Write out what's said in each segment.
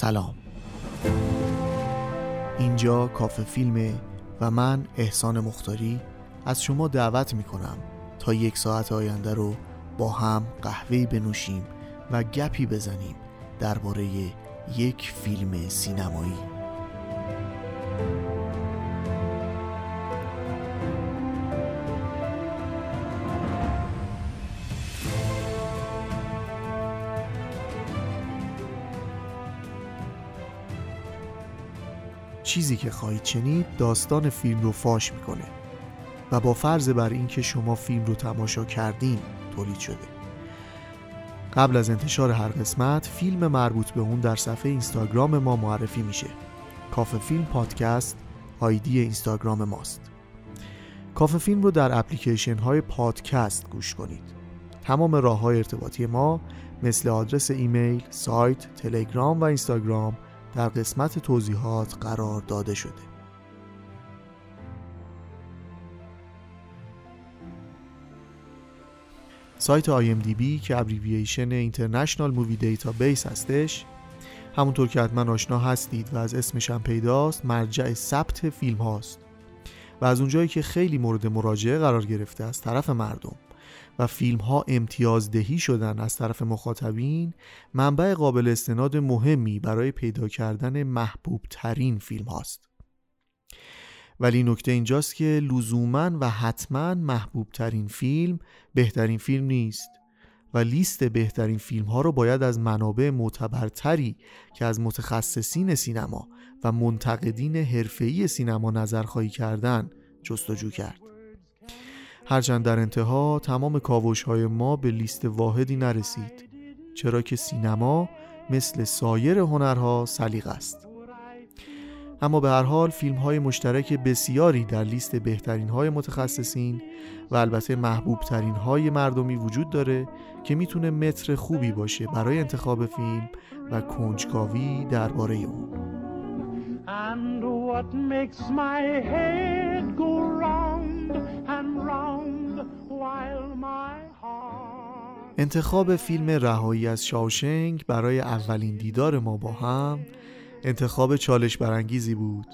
سلام. اینجا کافه فیلمه و من احسان مختاری از شما دعوت می کنم تا یک ساعت آینده رو با هم قهوه‌ای بنوشیم و گپی بزنیم درباره یک فیلم سینمایی. چیزی که خواهید شنید داستان فیلم رو فاش می‌کنه و با فرض بر اینکه شما فیلم رو تماشا کردین تولید شده. قبل از انتشار هر قسمت فیلم مربوط به اون در صفحه اینستاگرام ما معرفی میشه. کافه فیلم پادکست آیدی اینستاگرام ماست. کافه فیلم رو در اپلیکیشن های پادکست گوش کنید. تمام راه های ارتباطی ما مثل آدرس ایمیل، سایت، تلگرام و اینستاگرام در قسمت توضیحات قرار داده شده. سایت IMDb که ابریویشن International Movie Database هستش همونطور که حتما آشنا هستید و از اسمش هم پیداست مرجع ثبت فیلم هاست. و از اونجایی که خیلی مورد مراجعه قرار گرفته از طرف مردم. و فیلم ها امتیازدهی شدن از طرف مخاطبین منبع قابل استناد مهمی برای پیدا کردن محبوب ترین فیلم هاست ولی نکته اینجاست که لزوما و حتما محبوب ترین فیلم بهترین فیلم نیست و لیست بهترین فیلم ها رو باید از منابع معتبرتری که از متخصصین سینما و منتقدین حرفه‌ای سینما نظرخواهی کردن جستجو کرد. هرچند در انتها تمام کاوش های ما به لیست واحدی نرسید چرا که سینما مثل سایر هنرها سلیق است. اما به هر حال فیلم های مشترک بسیاری در لیست بهترین های متخصصین و البته محبوب ترین های مردمی وجود داره که می‌تونه متر خوبی باشه برای انتخاب فیلم و کنجکاوی درباره اون. انتخاب فیلم رهایی از شاوشنگ برای اولین دیدار ما با هم انتخاب چالش برانگیزی بود.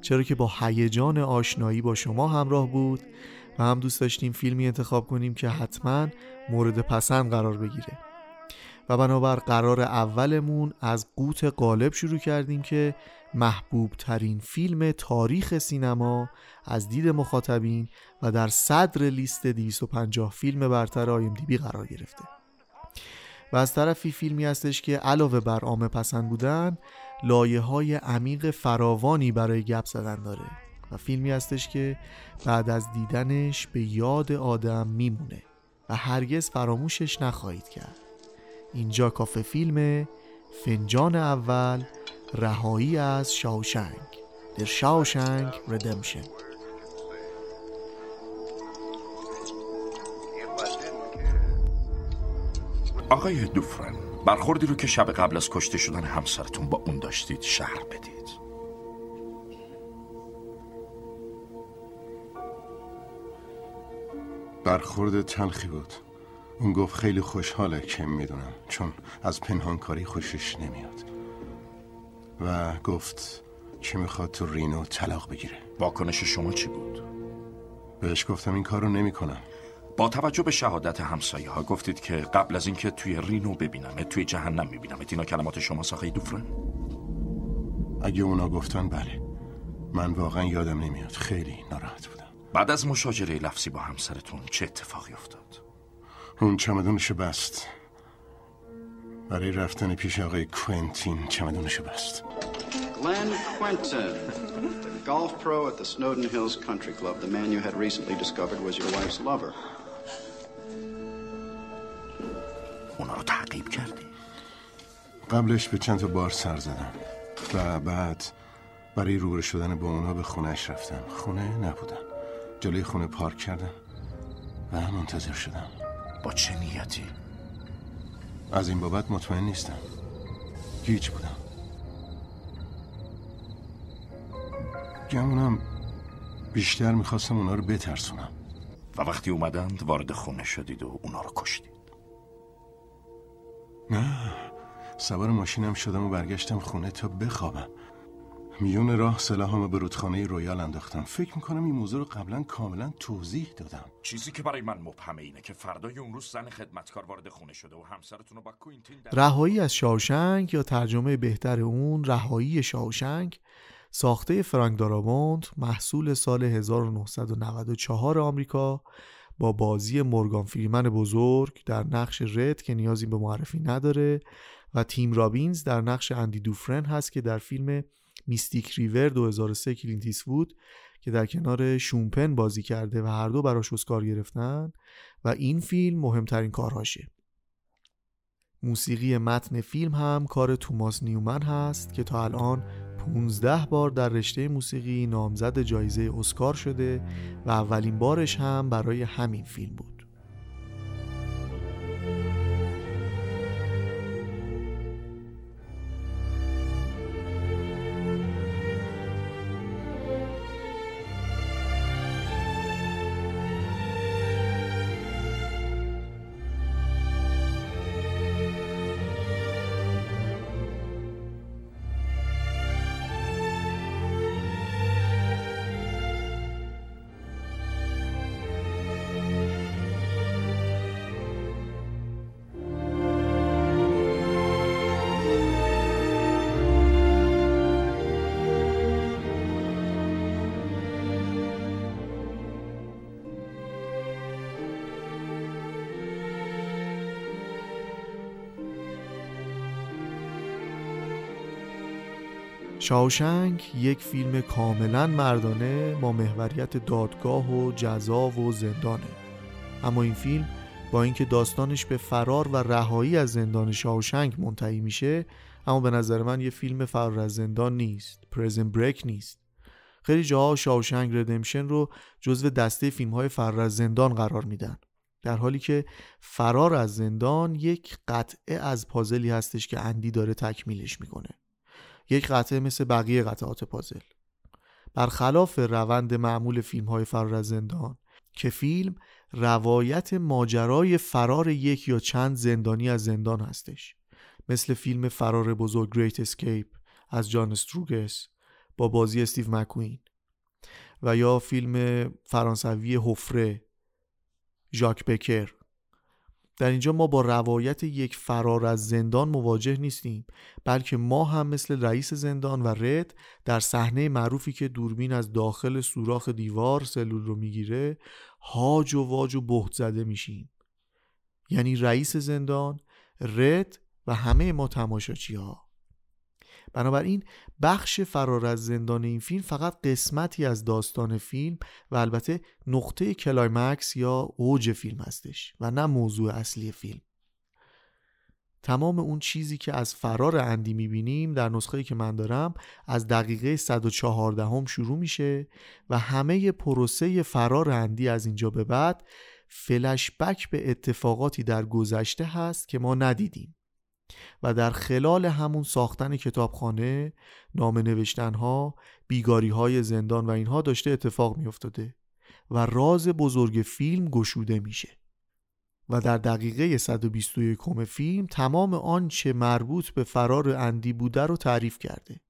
چرا که با هیجان آشنایی با شما همراه بود و هم دوست داشتیم فیلمی انتخاب کنیم که حتما مورد پسند قرار بگیره. و بنابر قرار اولمون از قوت قالب شروع کردیم که محبوب ترین فیلم تاریخ سینما از دید مخاطبین و در صدر لیست 250 فیلم برتر آیمدیبی قرار گرفته. و از طرفی فیلمی هستش که علاوه بر عامه پسند بودن لایه های عمیق فراوانی برای گپ زدن داره. و فیلمی هستش که بعد از دیدنش به یاد آدم میمونه و هرگز فراموشش نخواهید کرد. اینجا کافه فیلم فنجان اول رهایی از شاوشنگ. در شاوشنگ ردمشن آقای دوفرن برخوردی رو که شب قبل از کشته شدن همسرتون با اون داشتید شهر بدید. برخورد تلخی بود. اون گفت خیلی خوشحاله که می‌دونم چون از پنهانکاری خوشش نمیاد. و گفت که می‌خواد تو رینو طلاق بگیره. واکنش شما چی بود؟ بهش گفتم این کارو نمی‌کنم. با توجه به شهادت همسایه ها گفتید که قبل از اینکه توی رینو ببینم توی جهنم می‌بینم اینا کلمات شما ساخه دوفرن. اگه اونا گفتن بله. من واقعا یادم نمیاد. خیلی ناراحت بودم. بعد از مشاجره لفظی با همسرتون چه اتفاقی افتاد؟ اون چمدونشو بست. برای رفتن پیش آقای کوینتین چمدونشو بست Glenn Quentin, golf pro at the Snowden Hills Country Club. The man you had recently discovered was your wife's lover. اونا رو تعقیب کردی؟ قبلش به چند تا بار سر زدم و بعد برای روبرو شدن با اونا به خونهش رفتم خونه نبودن جلوی خونه پارک کردم و منتظر شدم با چه نیتی؟ از این بابت مطمئن نیستم. گیج بودم. گمونم بیشتر می‌خواستم اونا رو بترسونم. و وقتی اومدند وارد خونه شدید و اونا رو کشتید. نه سوار ماشینم شدم و برگشتم خونه تا بخوابم. میون راه سلاحامو به رودخانه رویال انداختم. فکر می‌کنم این موضوع رو قبلا کاملا توضیح دادم. چیزی که برای من مبهمه اینه که فردای اون روز زن خدمتکار وارد خونه شده و همسرتون رو با کوینتین در... رهایی از شاوشنک یا ترجمه بهتر اون رهایی شاوشنک ساخته فرانک دارابوند محصول سال 1994 آمریکا با بازی مورگان فریمن بزرگ در نقش رد که نیازی به معرفی نداره و تیم رابینز در نقش اندی دوفرن هست که در فیلم Mystic River 2003 کلینت ایستوود که در کنار شان پن بازی کرده و هر دو براش اسکار گرفتن و این فیلم مهمترین کارهاشه. موسیقی متن فیلم هم کار توماس نیومن هست که تا الان 15 بار در رشته موسیقی نامزد جایزه اسکار شده و اولین بارش هم برای همین فیلم بود. شاوشنگ یک فیلم کاملا مردانه با محوریت دادگاه و جزا و زندانه. اما این فیلم با اینکه داستانش به فرار و رهایی از زندان شاوشنگ منتهی میشه اما به نظر من یه فیلم فرار از زندان نیست پرزن بریک نیست. خیلی جاها شاوشنگ ردمشن رو جزو دسته فیلم های فرار از زندان قرار میدن. در حالی که فرار از زندان یک قطعه از پازلی هستش که اندی داره تکمیلش می‌کنه. یک قطعه مثل بقیه قطعات پازل. برخلاف روند معمول فیلم های فرار از زندان که فیلم روایت ماجرای فرار یک یا چند زندانی از زندان هستش. مثل فیلم فرار بزرگ Great Escape از جان استرجس با بازی استیو مکوین و یا فیلم فرانسوی حفره ژاک بکر در اینجا ما با روایت یک فرار از زندان مواجه نیستیم بلکه ما هم مثل رئیس زندان و رد در صحنه معروفی که دوربین از داخل سوراخ دیوار سلول رو می‌گیره هاج و واج و بهت زده میشیم. یعنی رئیس زندان رد و همه ما تماشاچی ها بنابراین بخش فرار از زندان این فیلم فقط قسمتی از داستان فیلم و البته نقطه climax یا اوج فیلم هستش و نه موضوع اصلی فیلم. تمام اون چیزی که از فرار اندی می‌بینیم در نسخه که من دارم از دقیقه 114 هم شروع میشه و همه پروسه فرار اندی از اینجا به بعد فلشبک به اتفاقاتی در گذشته هست که ما ندیدیم. و در خلال همون ساختن کتابخانه نامه نوشتن ها بیگاری های زندان و اینها داشته اتفاق می افتاده و راز بزرگ فیلم گشوده میشه و در دقیقه 121 فیلم تمام آنچه مربوط به فرار اندی بوده رو تعریف کرده.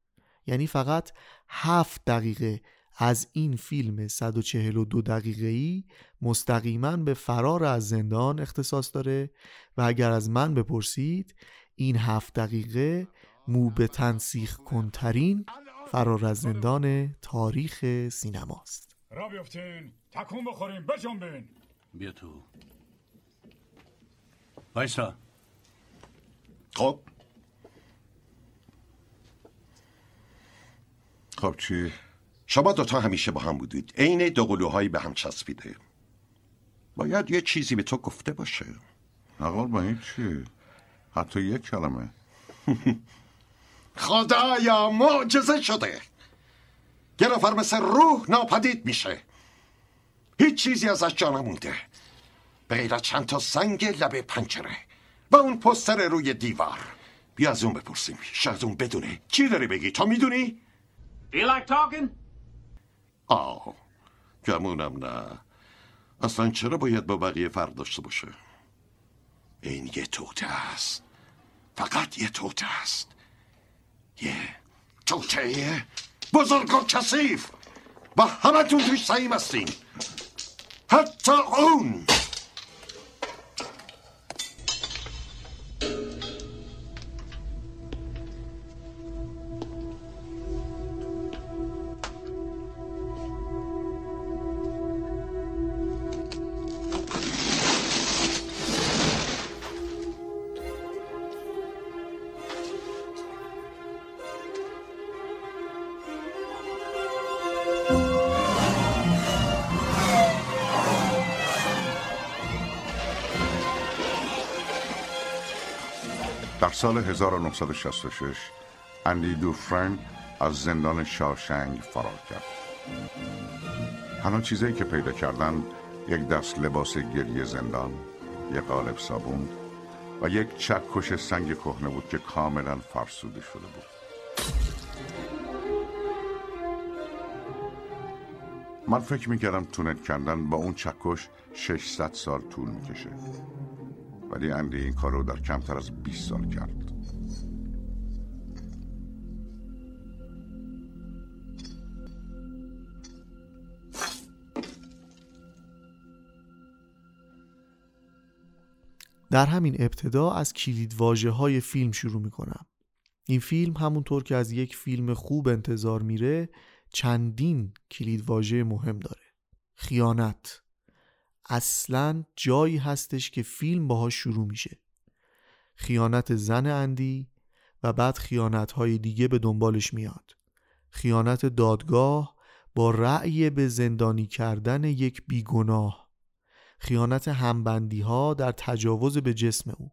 یعنی فقط هفت دقیقه از این فیلم 142 دقیقه ای مستقیما به فرار از زندان اختصاص داره و اگر از من بپرسید این هفت دقیقه مو به تنسیخ کنترین فرار از زندان تاریخ سینماست. را بیفتین تکون بخوریم بجنبین. بیا تو. وایسا. خب. خب چی؟ شما دوتا همیشه با هم بودید. عین دو قلوهایی به هم چسبیده. باید یه چیزی به تو گفته باشه. نقل با این چی؟ حتی یک کلمه. خدایا معجزه شده. یه نفر مثل روح ناپدید میشه. هیچ چیزی ازش جا نمونده. به غیر چند تا سنگ لبه پنجره و اون پستر روی دیوار. بیا از اون بپرسیم. شاید اون بدونه. چی داری بگی؟ تو می‌دونی؟ Feel like talking? آه گمونم نه. اصلا چرا باید با بقیه فرق داشته باشه؟ این یه توته است. فقط یه توته است. یه توته بزرگ و کثیف. و همتون توش سعیم هستین حتی اون. سال 1966 اندی دوفرن از زندان شاوشنگ فرار کرد. تنها چیزایی که پیدا کردن یک دست لباس گلی زندان یک قالب صابون و یک چکش سنگ کهنه بود که کاملا فرسوده شده بود. من فکر می‌کردم تونل کندن با اون چکش 600 سال طول می‌کشه. ولی اندی این کار رو در کمتر از 20 سال کرد. در همین ابتدا از کلیدواژه های فیلم شروع می‌کنم. این فیلم همونطور که از یک فیلم خوب انتظار میره چندین کلیدواژه مهم داره. خیانت. اصلا جایی هستش که فیلم باهاش شروع میشه. خیانت زن اندی و بعد خیانت های دیگه به دنبالش میاد. خیانت دادگاه با رأی به زندانی کردن یک بیگناه. خیانت همبندی ها در تجاوز به جسم او.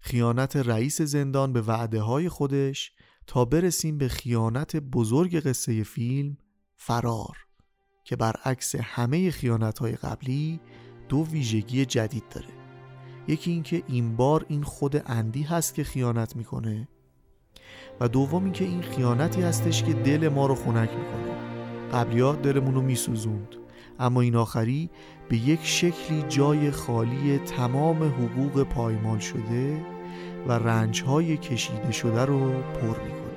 خیانت رئیس زندان به وعده های خودش تا برسیم به خیانت بزرگ قصه فیلم فرار. که برعکس همه خیانت های قبلی دو ویژگی جدید داره. یکی اینکه این بار این خود اندی هست که خیانت می‌کنه و دوم اینکه این خیانتی هستش که دل ما رو خنک می‌کنه. قبلیا دلمون رو میسوزوند اما این آخری به یک شکلی جای خالی تمام حقوق پایمال شده و رنجهای کشیده شده رو پر می‌کنه.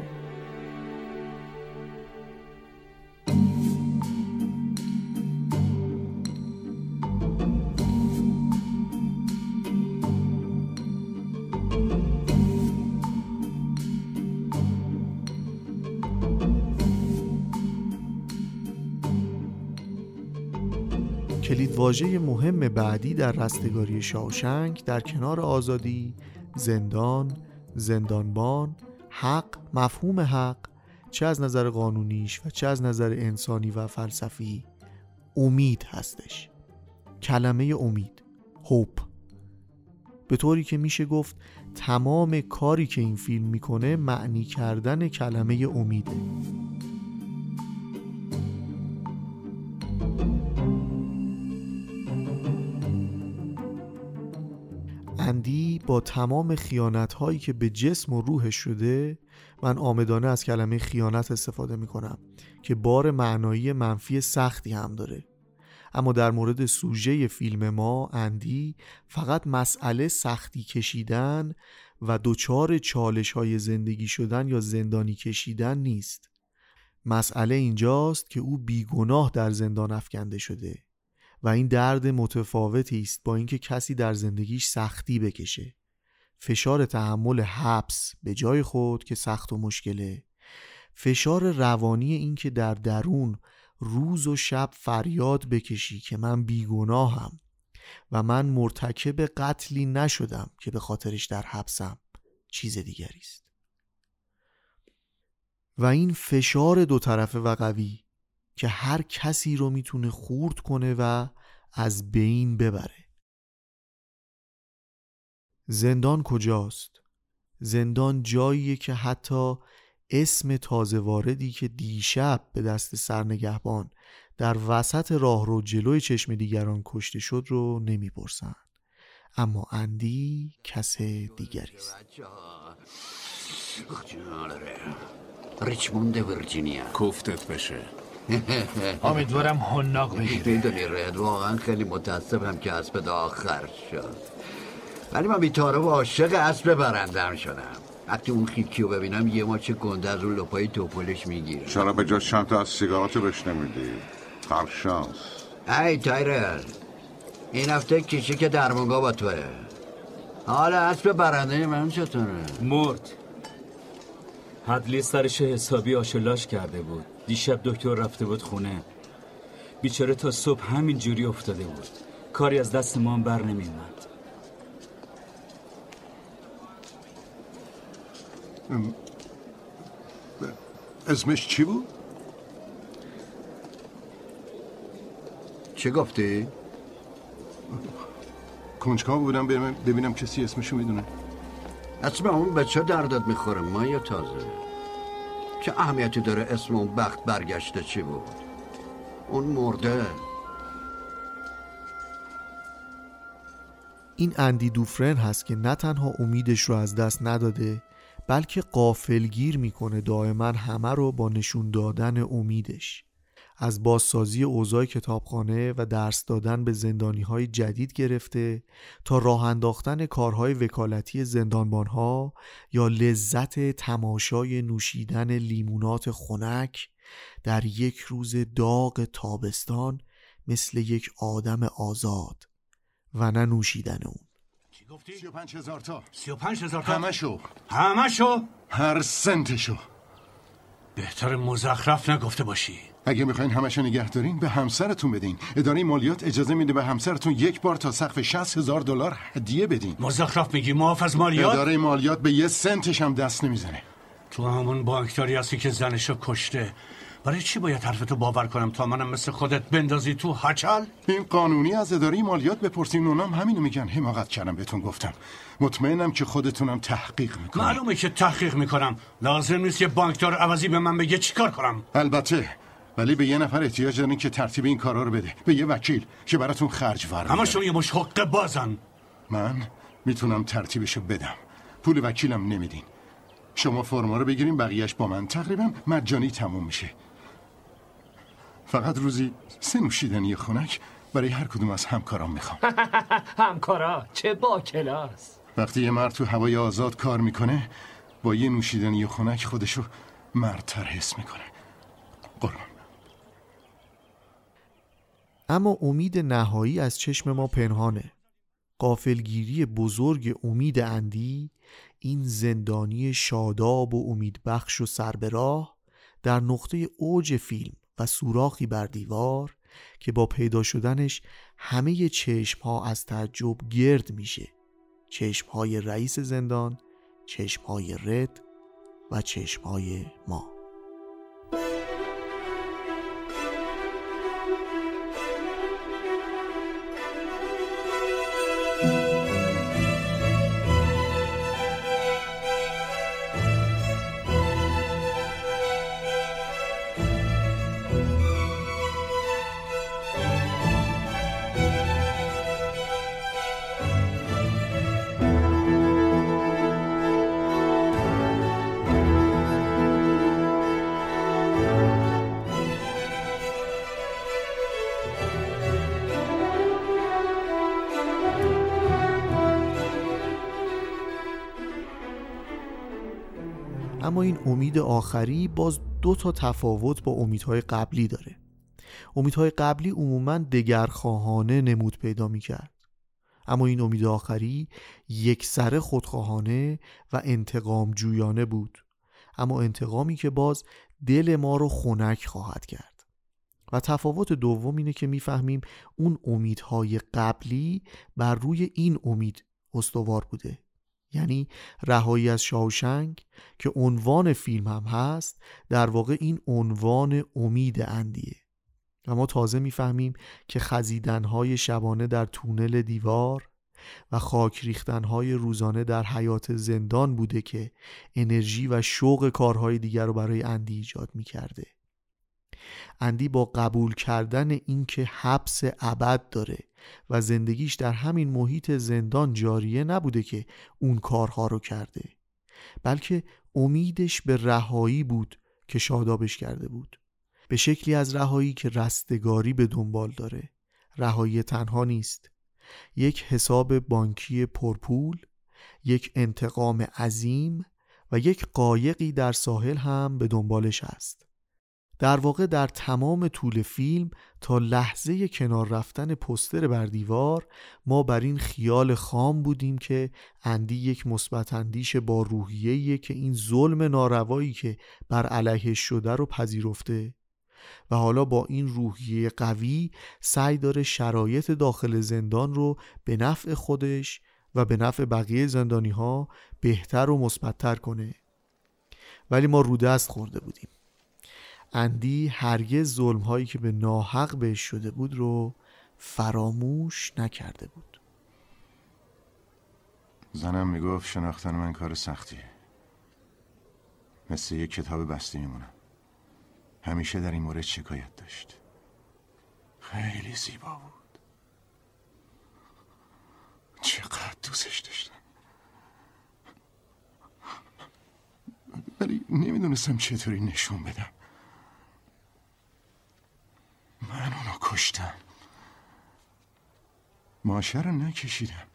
واژه مهم بعدی در رستگاری شاوشنگ در کنار آزادی زندان زندانبان حق مفهوم حق چه از نظر قانونیش و چه از نظر انسانی و فلسفی امید هستش. کلمه امید هوپ به طوری که میشه گفت تمام کاری که این فیلم می‌کنه معنی کردن کلمه امیده اندی با تمام خیانت هایی که به جسم و روح شده من آمدانه از کلمه خیانت استفاده می کنم که بار معنایی منفی سختی هم داره. اما در مورد سوژه فیلم ما اندی فقط مسئله سختی کشیدن و دچار چالش های زندگی شدن یا زندانی کشیدن نیست. مسئله اینجاست که او بیگناه در زندان افکنده شده. و این درد متفاوتی است با اینکه کسی در زندگیش سختی بکشه. فشار تحمل حبس به جای خود که سخت و مشکله. فشار روانی اینکه در درون روز و شب فریاد بکشی که من بیگناهم و من مرتکب قتلی نشدم که به خاطرش در حبسم چیز دیگری است. و این فشار دو طرفه و قوی که هر کسی رو می‌تونه خورد کنه و از بین ببره. زندان کجاست؟ زندان جاییه که حتی اسم تازه واردی که دیشب به دست سرنگهبان در وسط راه رو جلوی چشم دیگران کشته شد رو نمی‌پرسن اما اندی کس دیگری است. ریچموند ویرجینیا کوفتت بشه امیدوارم هنناق بگیره می‌دونی رد واقعا خیلی متاسفم که اسبد آخر شد. ولی من بیتاره و عاشق اسب برندم شدم. وقتی اون خیکی رو ببینم یه ماچ گنده از اون لپای توپلش می‌گیره. چرا به جز چند تا از سیگارات بهش نمیدی؟ خرشانس ای تایرل این هفته کیشه که درمونگا با توه. حالا اسب برنده من چطوره؟ مرد. حدلی سرش حسابی آشلاش کرده بود. دیشب دکتر رفته بود خونه. بیچاره تا صبح همین جوری افتاده بود. کاری از دست ما هم بر نمیومد اسمش چی بود؟ چه گفتی؟ کنجکاو بودم ببینم, ببینم کسی اسمشو می‌دونه. اسم اون به چه دردت می‌خوره ما یا تازه؟ چه اهمیتی داره اسم اون بخت برگشته چی بود. اون مرده. این اندی دوفرن هست که نه تنها امیدش رو از دست نداده بلکه قافلگیر می‌کنه دائما همه رو با نشون دادن امیدش. از بازسازی اوضاع کتابخانه و درس دادن به زندانی های جدید گرفته تا راه انداختن کارهای وکالتی زندانبان ها یا لذت تماشای نوشیدن لیمونات خنک در یک روز داغ تابستان مثل یک آدم آزاد و نه نوشیدن اون. چی گفتی؟ سی و پنج هزار تا. سی و پنج هزار تا؟ همه شو همه شو هر سنتشو. بهتر مزخرف نگفته باشی. اگه می‌خواین همشو نگه دارین به همسرتون بدین. اداره مالیات اجازه میده به همسرتون یک بار تا سقف 60 هزار دلار هدیه بدین. مزخرف میگی؟ معاف از مالیات؟ اداره مالیات به یه سنتش هم دست نمی‌زنه. تو همون بانکداری هستی که زنشو کشته. برای چی باید حرفتو باور کنم تا منم مثل خودت بندازی تو هچل؟ این قانونی از اداره مالیات بپرسین. اونام همینو میگن. حماقت کردم بهتون گفتم. مطمئنم که خودتونم تحقیق می‌کنم معلومه که تحقیق می‌کنم. لازم نیست یه بانکدار عوضی به من بگه چیکار کنم؟ البته ولی به یه نفر احتیاج دارین که ترتیب این کارا رو بده. به یه وکیل که براتون خرج ور. همشون یه مش حق بازن. من می‌تونم ترتیبشو بدم. پول وکیلم نمیدین. شما فرما رو بگیرین بقیهش با من. تقریبا مجانی تموم میشه. فقط روزی سه نوشیدنی خنک برای هر کدوم از همکارام می‌خوام. همکارا چه با کلاس؟ وقتی یه مرد تو هوای آزاد کار می‌کنه با یه نوشیدنی خنک خودشو مردتر حس می‌کنه. قربان. اما امید نهایی از چشم ما پنهانه. قافلگیری بزرگ امید اندی این زندانی شاداب و امیدبخش و سر در نقطه اوج فیلم و سوراخی بر دیوار که با پیدا شدنش همه چشم ها از تعجب گرد میشه. چشم های رئیس زندان چشم های رد و چشم های ما. امید آخری باز دو تا تفاوت با امیدهای قبلی داره. امیدهای قبلی عموما دگرخواهانه نمود پیدا می کرد اما این امید آخری یک سر خودخواهانه و انتقام جویانه بود. اما انتقامی که باز دل ما رو خنک خواهد کرد. و تفاوت دوم اینه که می‌فهمیم اون امیدهای قبلی بر روی این امید استوار بوده. یعنی رهایی از شاوشنگ که عنوان فیلم هم هست در واقع این عنوان امید اندیه. و ما تازه می‌فهمیم که خزیدنهای شبانه در تونل دیوار و خاک ریختنهای روزانه در حیات زندان بوده که انرژی و شوق کارهای دیگر رو برای اندی ایجاد می‌کرده. اندی با قبول کردن اینکه حبس ابد داره و زندگیش در همین محیط زندان جاریه نبوده که اون کارها رو کرده بلکه امیدش به رهایی بود که شادابش کرده بود. به شکلی از رهایی که رستگاری به دنبال داره. رهایی تنها نیست. یک حساب بانکی پرپول یک انتقام عظیم و یک قایقی در ساحل هم به دنبالش است در واقع در تمام طول فیلم تا لحظه کنار رفتن پستر بر دیوار ما بر این خیال خام بودیم که اندی یک مثبت اندیش با روحیه‌ایه که این ظلم ناروایی که بر علیه شده رو پذیرفته. و حالا با این روحیه قوی سعی داره شرایط داخل زندان رو به نفع خودش و به نفع بقیه زندانی ها بهتر و مثبتتر کنه. ولی ما رودست خورده بودیم. اندی هرگز ظلم هایی که به ناحق بهش شده بود رو فراموش نکرده بود. زنم می‌گفت شناختن من کار سختیه مثل یک کتاب بسته میمونم. همیشه در این مورد شکایت داشت. خیلی زیبا بود. چقدر دوستش داشتم. ولی نمی‌دونستم چطوری نشون بدم. من اونو کشتم. ماشه رو نکشیدم.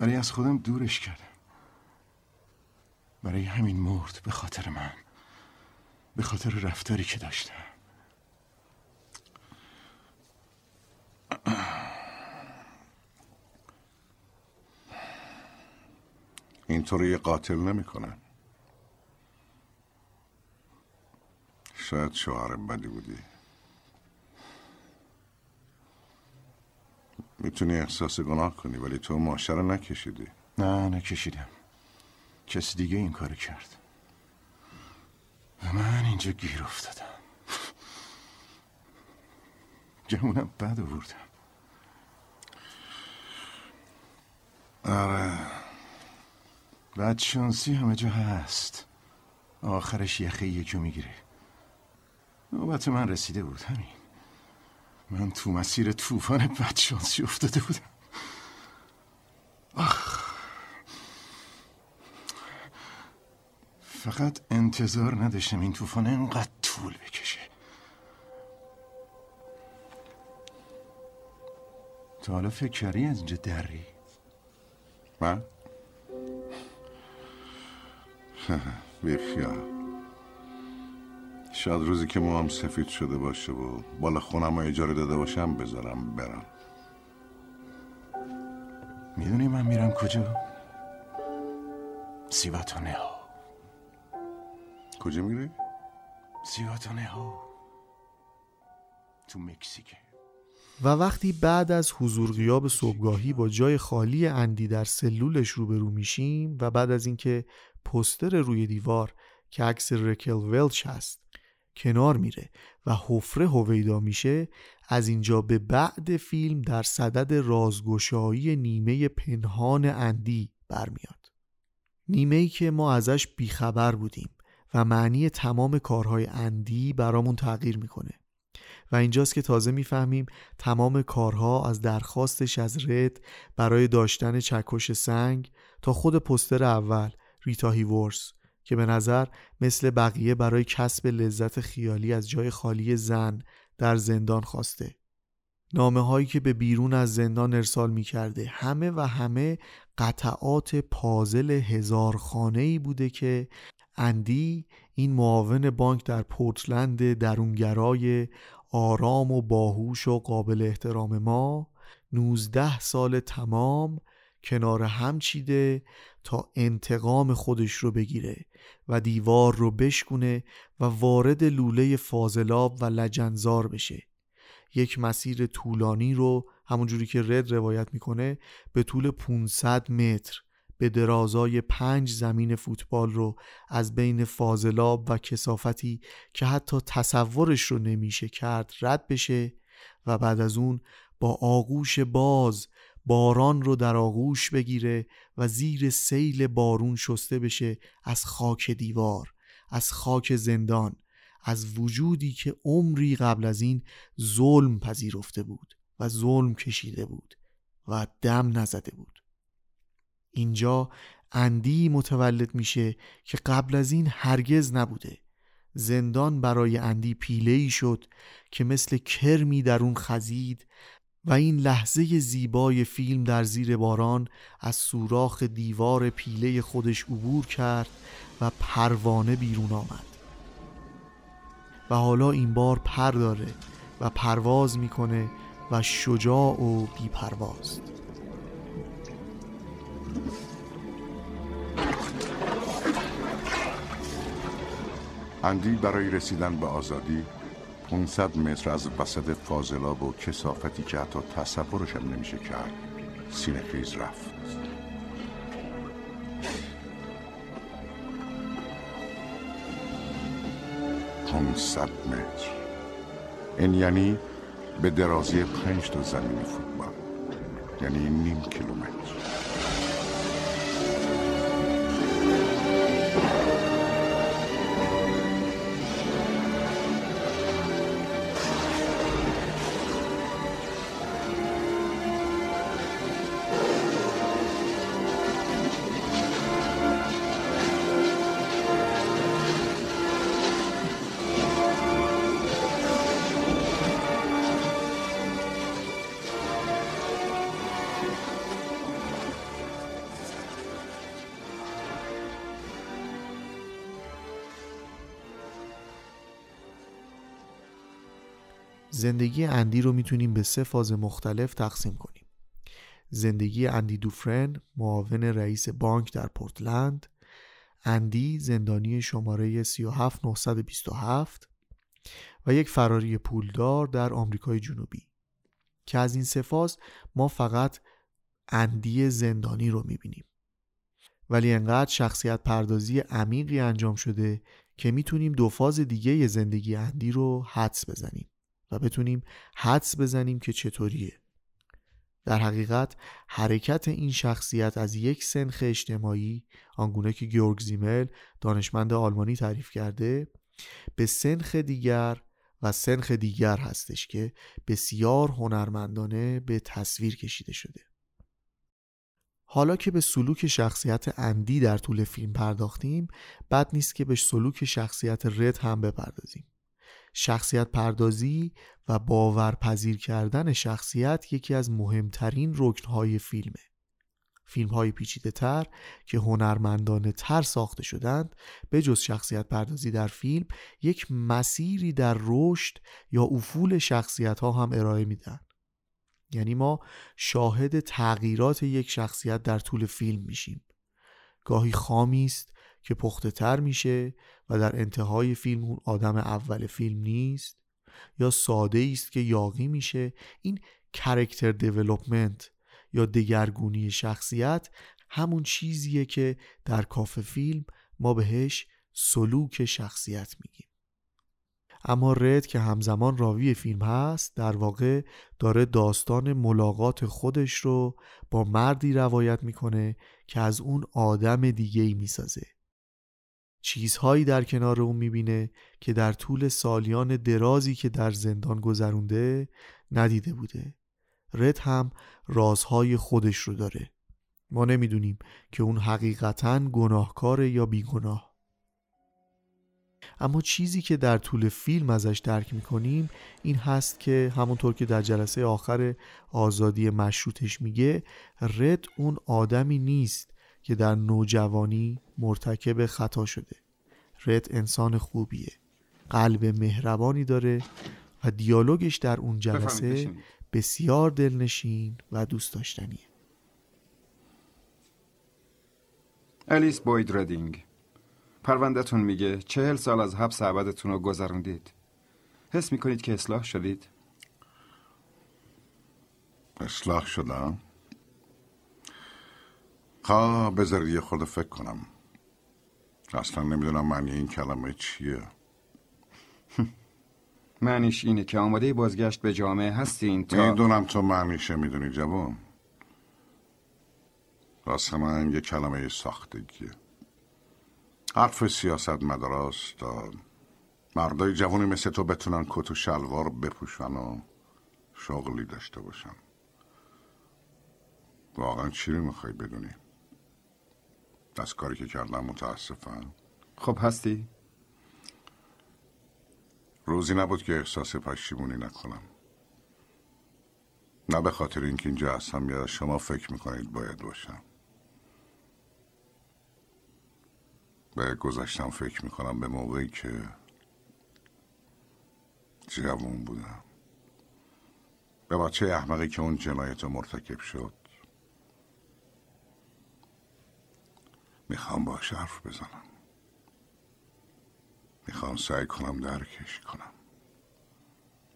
ولی از خودم دورش کردم. برای همین مرد به خاطر من. به خاطر رفتاری که داشتم. اینطوری قاتل نمی‌کنن. شاید شوهر بدی بودی. می‌تونی احساس گناه کنی ولی تو ماشه رو نکشیدی. نه نکشیدم. کسی دیگه این کار کرد. و من اینجا گیر افتادم. گمونم بد آوردم. آره. بد شانسی همه جا هست. آخرش یخه یکو می‌گیره. نوبت من رسیده بود همین. من تو مسیر طوفان بدشانسی افتاده بودم. آخ. فقط انتظار نداشتم این طوفان انقدر طول بکشه. تا حالا فکر کردی از اینجا دری؟ من؟ بیخیال شاید روزی که هم سفید شده باشه و بالا خونم رو اجاره داده باشم بذارم برم می‌دونی من میرم کجا؟ سیواتونه ها کجا میری؟ سیواتونه ها تو مکزیکه و وقتی بعد از حضور غیاب صبحگاهی با جای خالی اندی در سلولش روبرو میشیم و بعد از اینکه پستر روی دیوار که عکس رکل ولچ هست کنار میره و حفره هویدا میشه از اینجا به بعد فیلم در صدد رازگشایی نیمه پنهان اندی برمیاد. نیمه ای که ما ازش بیخبر بودیم و معنی تمام کارهای اندی برامون تغییر می‌کنه. و اینجاست که تازه می‌فهمیم تمام کارها از درخواستش از رد برای داشتن چکش سنگ تا خود پستر اول ریتا هیورس که به نظر مثل بقیه برای کسب لذت خیالی از جای خالی زن در زندان خواسته. نامه هایی که به بیرون از زندان ارسال می کرده همه و همه قطعات پازل هزار خانه ای بوده که اندی این معاون بانک در پورتلند درونگرای آرام و باهوش و قابل احترام ما 19 سال تمام کنار هم چیده تا انتقام خودش رو بگیره و دیوار رو بشکونه و وارد لوله فاضلاب و لجنزار بشه. یک مسیر طولانی رو همونجوری که رد روایت می‌کنه به طول 500 متر به درازای پنج زمین فوتبال رو از بین فاضلاب و کسافتی که حتی تصورش رو نمیشه کرد رد بشه و بعد از اون با آغوش باز باران رو در آغوش بگیره و زیر سیل بارون شسته بشه از خاک دیوار از خاک زندان از وجودی که عمری قبل از این ظلم پذیرفته بود و ظلم کشیده بود و دم نزده بود. اینجا اندی متولد میشه که قبل از این هرگز نبوده. زندان برای اندی پیله ای شد که مثل کرمی در اون خزید و این لحظه زیبای فیلم در زیر باران از سوراخ دیوار پیله خودش عبور کرد و پروانه بیرون آمد. و حالا این بار پر داره و پرواز می‌کنه و شجاع و بیپرواز. اندی برای رسیدن به آزادی 500 متر از وسط فاضلاب و کسافتی که حتی تصورش هم نمیشه کرد سینه رفت. پونصد متر. این یعنی به درازی پنج تا زمین فوتبال. یعنی نیم کیلومتر. زندگی اندی رو می‌تونیم به سه فاز مختلف تقسیم کنیم. زندگی اندی دوفرن معاون رئیس بانک در پورتلند. اندی زندانی شماره 37927 و یک فراری پولدار در آمریکای جنوبی. که از این سه فاز ما فقط اندی زندانی رو می‌بینیم. ولی انقدر شخصیت پردازی عمیقی انجام شده که می‌تونیم دو فاز دیگه زندگی اندی رو حدس بزنیم. و بتونیم حدس بزنیم که چطوریه. در حقیقت حرکت این شخصیت از یک سنخ اجتماعی آنگونه که گیورگ زیمل دانشمند آلمانی تعریف کرده به سنخ دیگر و سنخ دیگر هستش که بسیار هنرمندانه به تصویر کشیده شده. حالا که به سلوک شخصیت اندی در طول فیلم پرداختیم بد نیست که به سلوک شخصیت رد هم بپردازیم. شخصیت پردازی و باورپذیر کردن شخصیت یکی از مهمترین رکنهای فیلمه. فیلم های پیچیده تر که هنرمندانه تر ساخته شدند به جز شخصیت پردازی در فیلم یک مسیری در رشد یا افول شخصیت ها هم ارائه میدن یعنی ما شاهد تغییرات یک شخصیت در طول فیلم میشیم. گاهی خامی است که پخته تر میشه و در انتهای فیلم اون آدم اول فیلم نیست؟ یا ساده است که یاغی میشه این character development یا دگرگونی شخصیت همون چیزیه که در کاف فیلم ما بهش سلوک شخصیت میگیم. اما رد که همزمان راوی فیلم هست در واقع داره داستان ملاقات خودش رو با مردی روایت می‌کنه که از اون آدم دیگه ای می‌سازه. چیزهایی در کنار اون می‌بینه که در طول سالیان درازی که در زندان گذرونده ندیده بوده. رد هم رازهای خودش رو داره. ما نمی‌دونیم که اون حقیقتا گناهکاره یا بیگناه. اما چیزی که در طول فیلم ازش درک می‌کنیم این هست که همونطور که در جلسه آخر آزادی مشروطش میگه رد اون آدمی نیست که در نوجوانی مرتکب خطا شده. رد انسان خوبیه. قلب مهربانی داره و دیالوگش در اون جلسه بسیار دلنشین و دوست داشتنیه. الیس بوید ردینگ پروندهتون میگه چهل سال از حبس عبدتون رو گذروندید. حس می‌کنید که اصلاح شدید؟ اصلاح شدم؟ خواه بذارید یه خود فکر کنم. اصلا نمی‌دونم معنی این کلمه چیه. معنیش اینه که آماده بازگشت به جامعه هستین تا می‌دونم تو معنیشه می‌دونی جوان. راست من یه کلمه ساختگیه حرف سیاست مدراست تا مردای جوانی مثل تو بتونن کت و شلوار بپوشن و شغلی داشته باشن. واقعا چی رو می‌خوای بدونی؟ از کاری که کردم متاسفم. خب هستی؟ روزی نبود که احساس پشیمونی نکنم. نه به خاطر اینکه اینجا هستم یا شما فکر می‌کنید باید باشم. به گذشتم فکر می‌کنم به موقعی که جوون بودم. به بچه احمقی که اون جنایت مرتکب شد. می‌خوام باش حرف بزنم. می‌خوام سعی کنم درکش کنم.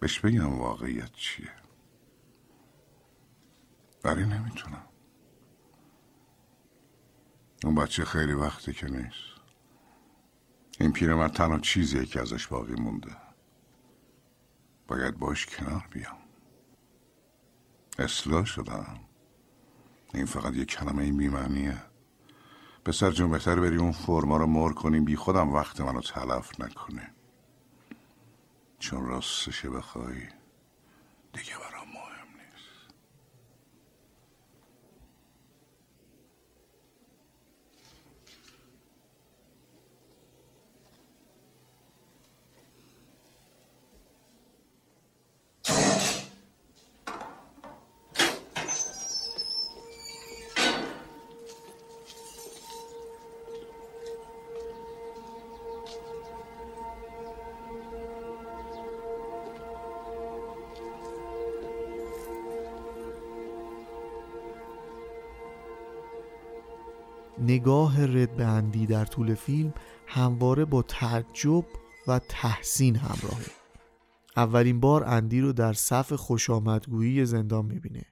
بهش بگم واقعیت چیه. ولی نمی‌تونم. اون بچه خیلی وقتی که نیست. این پیرمرد تنها چیزیه که ازش باقی مونده. باید باش کنار بیام. اصلاح شدم. این فقط یک کلمه این بیمعنیه پسر جون بهتر بری اون فرما رو مر کنیم. بی خودم وقت منو تلف نکنه. چون راستشه بخوای دیگه برام نگاه رد به اندی در طول فیلم همواره با تعجب و تحسین همراهه. اولین بار اندی رو در صف خوشامدگویی زندان می‌بینه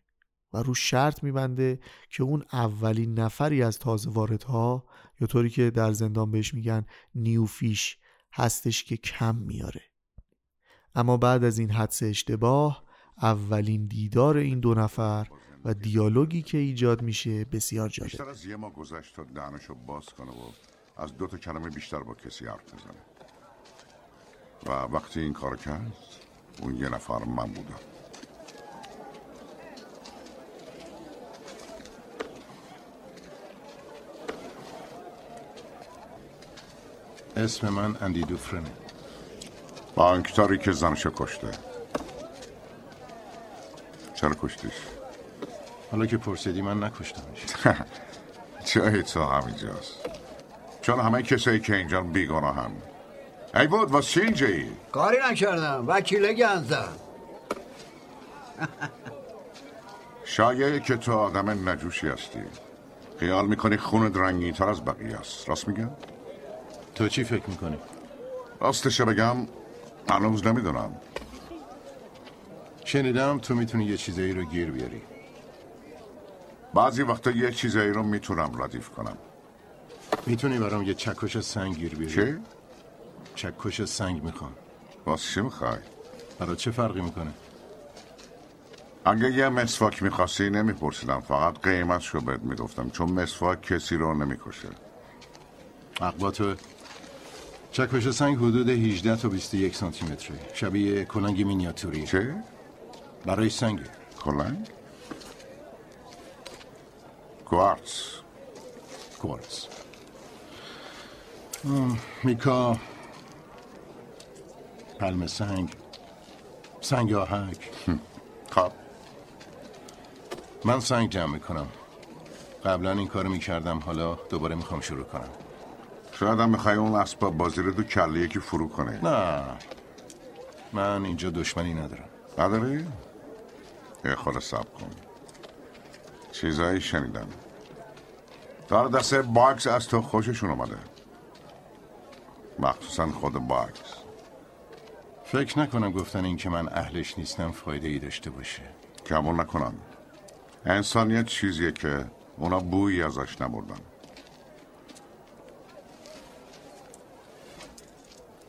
و رو شرط میبنده که اون اولین نفری از تازه واردها یا طوری که در زندان بهش میگن نیوفیش هستش که کم میاره. اما بعد از این حدس اشتباه اولین دیدار این دو نفر و دیالوگی که ایجاد میشه بسیار جالب. بیشتر از یه ما گذشت تا دهنشو باز کنه و از دو تا کلمه بیشتر با کسی حرف بزنه. و وقتی این کار کرد اون یه نفر من بودم اسم من اندی دوفرنه بانکداری که زنشو کشته. چرا کشتیش؟ حالا که پرسیدی من نکشتمش. جای تو همینجاست چون همه کسایی که اینجا بیگناه هم ای بود واسه اینجایی؟ کاری نکردم. وکیل گنزم. شایعه که تو آدم نجوشی هستی. خیال می‌کنی خون رنگین تر از بقیه است. راست میگم؟ تو چی فکر می‌کنی؟ راستش بگم هنوز نمی‌دونم. شنیدم تو می‌تونی یه چیزایی رو گیر بیاری. بعضی وقتا یه چیزایی رو می‌تونم ردیف کنم می‌تونی برام یه چکش سنگ گیر بیاری؟ چه؟ چکش سنگ می‌خوام واسه چی می‌خوای؟ برای چه فرقی می‌کنه؟ اگه یه مسواک می‌خواستی نمیپرسیدم فقط قیمتش رو بهت می‌گفتم چون مسواک کسی رو نمی‌کشه عقبا تو چکش سنگ حدود 18 تا 21 سانتی متره شبیه کلنگ مینیاتوری چه؟ برای سنگ کلنگ؟ کوارتز کوارتز آه، میکا پلم سنگ سنگ آهک خب. من سنگ جمع می‌کنم. قبلا این کارو می‌کردم. حالا دوباره می‌خوام شروع کنم. شاید هم می‌خوای اون اسباب بازی رو تو کله یکی فرو کنه نه. من اینجا دشمنی ندارم. نداری؟ یه خرده صبر کن. چیزایی شنیدم. در دست باکس از تو خوششون اومده. مخصوصا خود باکس. فکر نکنم گفتن این که من اهلش نیستم فایده ای داشته باشه. کمون نکنم. انسانیت چیزیه که اونا بویی ازش نبردن.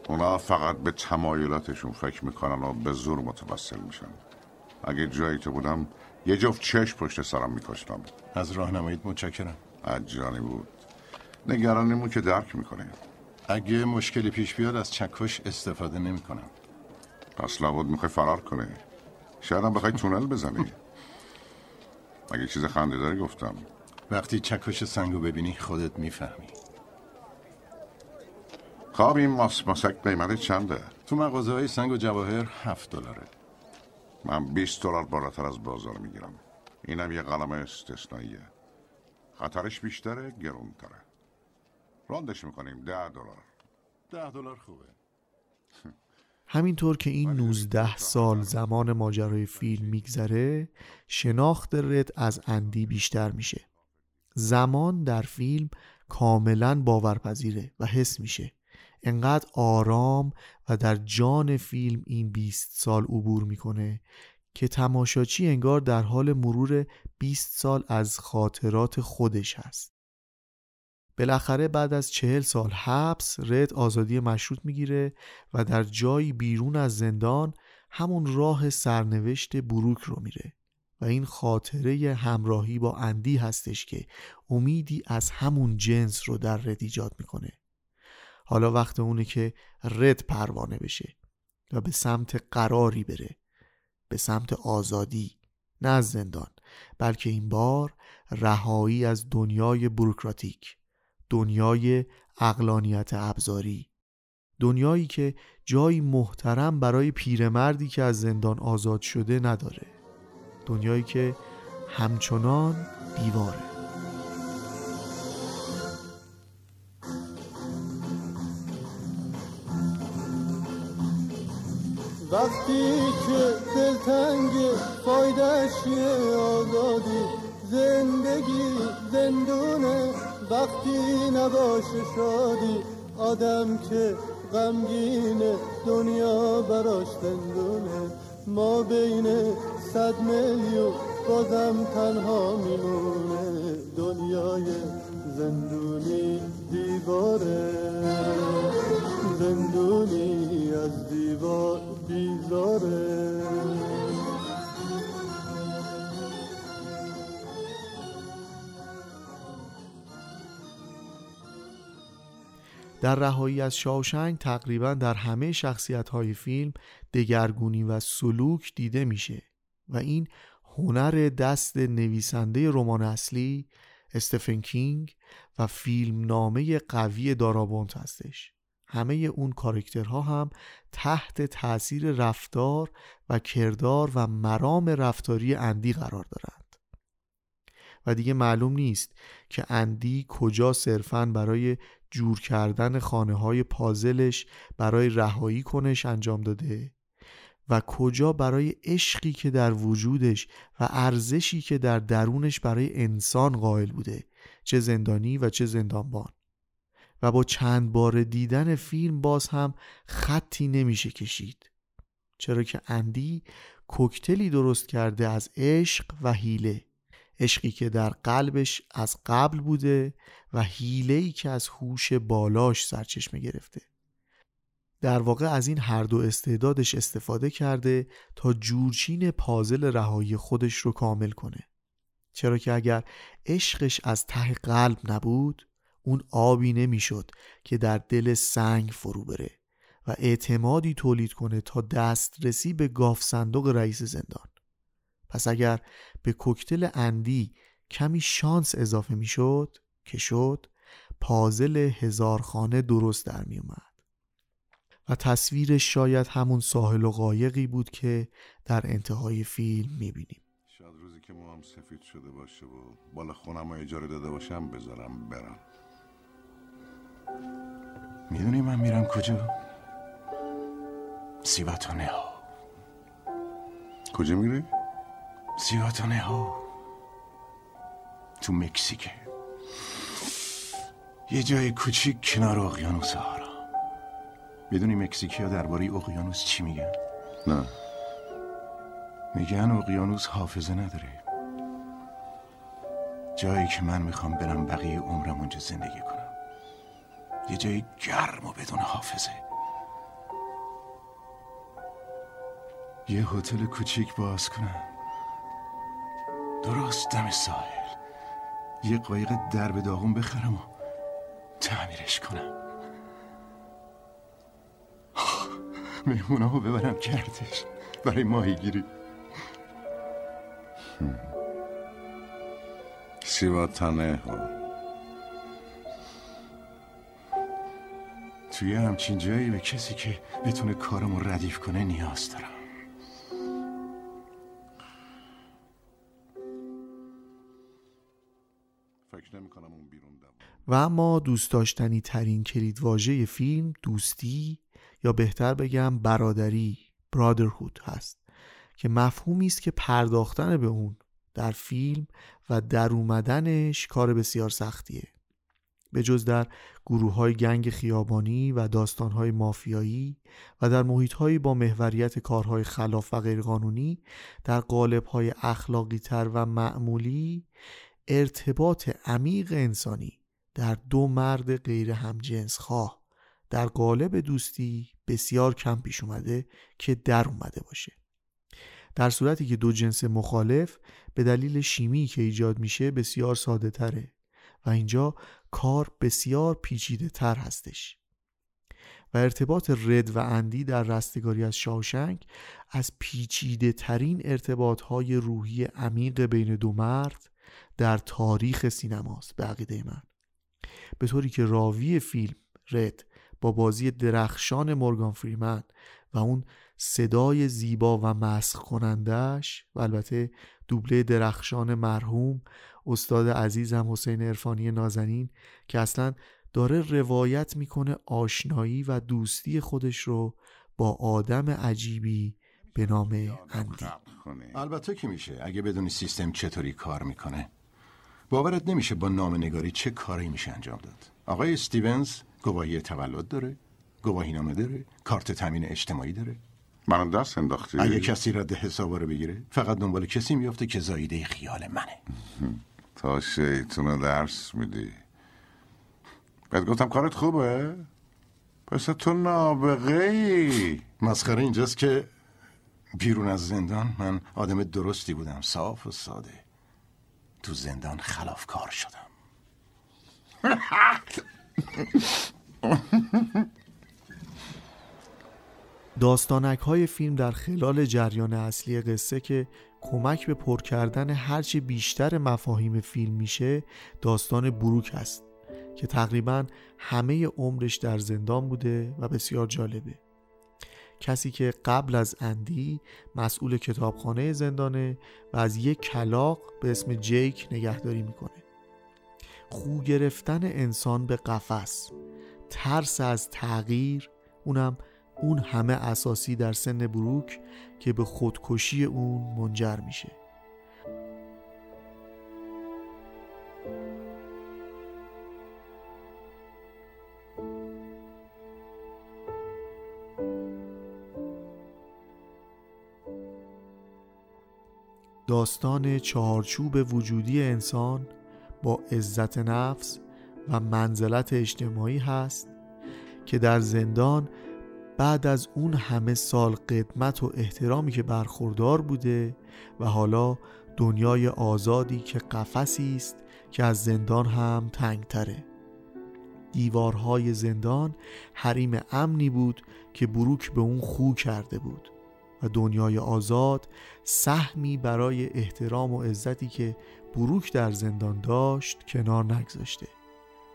اونا فقط به تمایلاتشون فکر می‌کنن و به زور متوسل میشن. اگه جایی تو بودم یه جفت چشم پشت سرم میکشتم. از راهنماییت متشکرم. عجانی بود. نگرانیمون که درک می‌کنه. اگه مشکلی پیش بیاد از چکش استفاده نمی‌کنم. پس لابد می‌خوای فرار کنه شاید هم بخوای تونل بزنی. اگه چیز خنده داری گفتم. وقتی چکش سنگو ببینی خودت می‌فهمی. خواب این ماس ماسک قیمت چنده؟ تو مغازه های سنگ و جواهر هفت دلاره. من 20 دلار بالاتر از بازار می‌گیرم. اینم یه قلم استثنائیه. خطرش بیشتره گرونتره. راندش می‌کنیم. ده دلار. ده دلار خوبه. همینطور که این 19 سال زمان ماجرای فیلم میگذره شناخت رد از اندی بیشتر میشه. زمان در فیلم کاملا باورپذیره و حس میشه. انقدر آرام و در جان فیلم این 20 سال عبور می‌کنه که تماشاچی انگار در حال مرور 20 سال از خاطرات خودش هست. بالاخره بعد از چهل سال حبس رد آزادی مشروط می‌گیره و در جایی بیرون از زندان همون راه سرنوشت بروک رو میره و این خاطره همراهی با اندی هستش که امیدی از همون جنس رو در رد ایجاد می‌کنه. حالا وقت اونه که رد پروانه بشه و به سمت قراری بره به سمت آزادی نه از زندان بلکه این بار رهایی از دنیای بروکراتیک دنیای اقلانیت ابزاری دنیایی که جایی محترم برای پیرمردی که از زندان آزاد شده نداره دنیایی که همچنان دیواره. وقتی که دلتنگ فایدش آزادی زندگی زندونه. وقتی نباشه شادی آدم که غمگین دنیا براش زندونه. ما بین صد میلیون بازم تنها میمونه. دنیای زندونی دیواره. زندونی از در رهایی از شاوشنگ تقریبا در همه شخصیت های فیلم دگرگونی و سلوک دیده میشه و این هنر دست نویسنده رمان اصلی استفن کینگ و فیلم نامه قوی دارابونت هستش. همه اون کارکترها هم تحت تاثیر رفتار و کردار و مرام رفتاری اندی قرار دارند. و دیگه معلوم نیست که اندی کجا صرفا برای جور کردن خانه های پازلش برای رهایی کنش انجام داده و کجا برای عشقی که در وجودش و ارزشی که در درونش برای انسان قائل بوده چه زندانی و چه زندانبان. و با چند بار دیدن فیلم باز هم خطی نمیشه کشید. چرا که اندی کوکتلی درست کرده از عشق و هیله عشقی که در قلبش از قبل بوده و هیله‌ای که از هوش بالاش سرچشمه گرفته. در واقع از این هر دو استعدادش استفاده کرده تا جورچین پازل رهایی خودش رو کامل کنه. چرا که اگر عشقش از ته قلب نبود اون آبی نمی‌شد که در دل سنگ فرو بره و اعتمادی تولید کنه تا دسترسی به گاف صندوق رئیس زندان. پس اگر به کوکتل اندی کمی شانس اضافه می‌شد که شد پازل هزار خانه درست در می اومد و تصویرش شاید همون ساحل و قایقی بود که در انتهای فیلم می‌بینیم. شاید روزی که هم سفید شده باشه و بالا خونم اجاره داده باشم بذارم برم. می‌دونی من میرم کجا؟ سیواتونه ها. کجا میری؟ سیواتونه ها. تو مکزیکه. یه جای کوچیک کنار اقیانوس هارا می‌دونی مکزیکی ها درباره اقیانوس چی میگن؟ نه. میگن اقیانوس حافظه نداره. جایی که من می‌خوام برم بقیه عمرم اونجا زندگی کنم. یه جای گرم و بدون حافظه. یه هتل کوچیک باز کنم. درست دم ساحل. یه قایق درب داغون بخرم و تعمیرش کنم. مهمونه ها ببرم کردش. برای ماهی گیری سیواتانه ها توی همچین جایی به کسی که بتونه کارمو ردیف کنه نیاز دارم. و اما دوست داشتنی ترین کلید واژه فیلم دوستی یا بهتر بگم برادری برادرهود هست که مفهومی است که پرداختن به اون در فیلم و در اومدنش کار بسیار سختیه. به جز در گروه های گنگ خیابانی و داستان های مافیایی و در محیط هایی با محوریت کارهای خلاف و غیرقانونی در قالب های اخلاقی تر و معمولی ارتباط عمیق انسانی در دو مرد غیر همجنس خواه در قالب دوستی بسیار کم پیش اومده که در اومده باشه. در صورتی که دو جنس مخالف به دلیل شیمی که ایجاد میشه بسیار ساده تره و اینجا کار بسیار پیچیده تر هستش. و ارتباط رد و اندی در رستگاری از شاوشنگ از پیچیده ترین ارتباط های روحی عمیق بین دو مرد در تاریخ سینماست به عقیده من. به طوری که راوی فیلم رد با بازی درخشان مورگان فریمن و اون صدای زیبا و مسخ کنندش و البته دوبله درخشان مرحوم استاد عزیزم حسین عرفانی نازنین که اصلا داره روایت می‌کنه آشنایی و دوستی خودش رو با آدم عجیبی به نام اندی. البته که میشه. اگه بدونی سیستم چطوری کار می‌کنه. باورت نمیشه با نام نگاری چه کاری میشه انجام داد. آقای استیونز گواهی تولد داره گواهی نامه داره کارت تامین اجتماعی داره. منو دست انداختی؟ اگه کسی رد حسابا رو بگیره فقط دنبال کسی میفته که زایده خیال منه. تا شیطون درس میدی. بهت گفتم کارت خوبه؟ پس تو نابغه ای مسخره اینجاست که بیرون از زندان من آدم درستی بودم صاف و ساده. تو زندان خلاف کار شدم. داستانک های فیلم در خلال جریان اصلی قصه که کمک به پر کردن هرچی بیشتر مفاهیم فیلم میشه داستان بروک است که تقریبا همه عمرش در زندان بوده و بسیار جالبه. کسی که قبل از اندی مسئول کتابخانه زندانه و از یک کلاق به اسم جیک نگهداری می‌کنه. خو گرفتن انسان به قفس ترس از تغییر اونم اون همه اساسی در سن بروک که به خودکشی اون منجر میشه. داستان چهارچوب وجودی انسان با عزت نفس و منزلت اجتماعی هست که در زندان بعد از اون همه سال قدمت و احترامی که برخوردار بوده و حالا دنیای آزادی که قفسی است که از زندان هم تنگتره. دیوارهای زندان حریم امنی بود که بروک به اون خو کرده بود و دنیای آزاد سهمی برای احترام و عزتی که بروک در زندان داشت کنار نگذاشته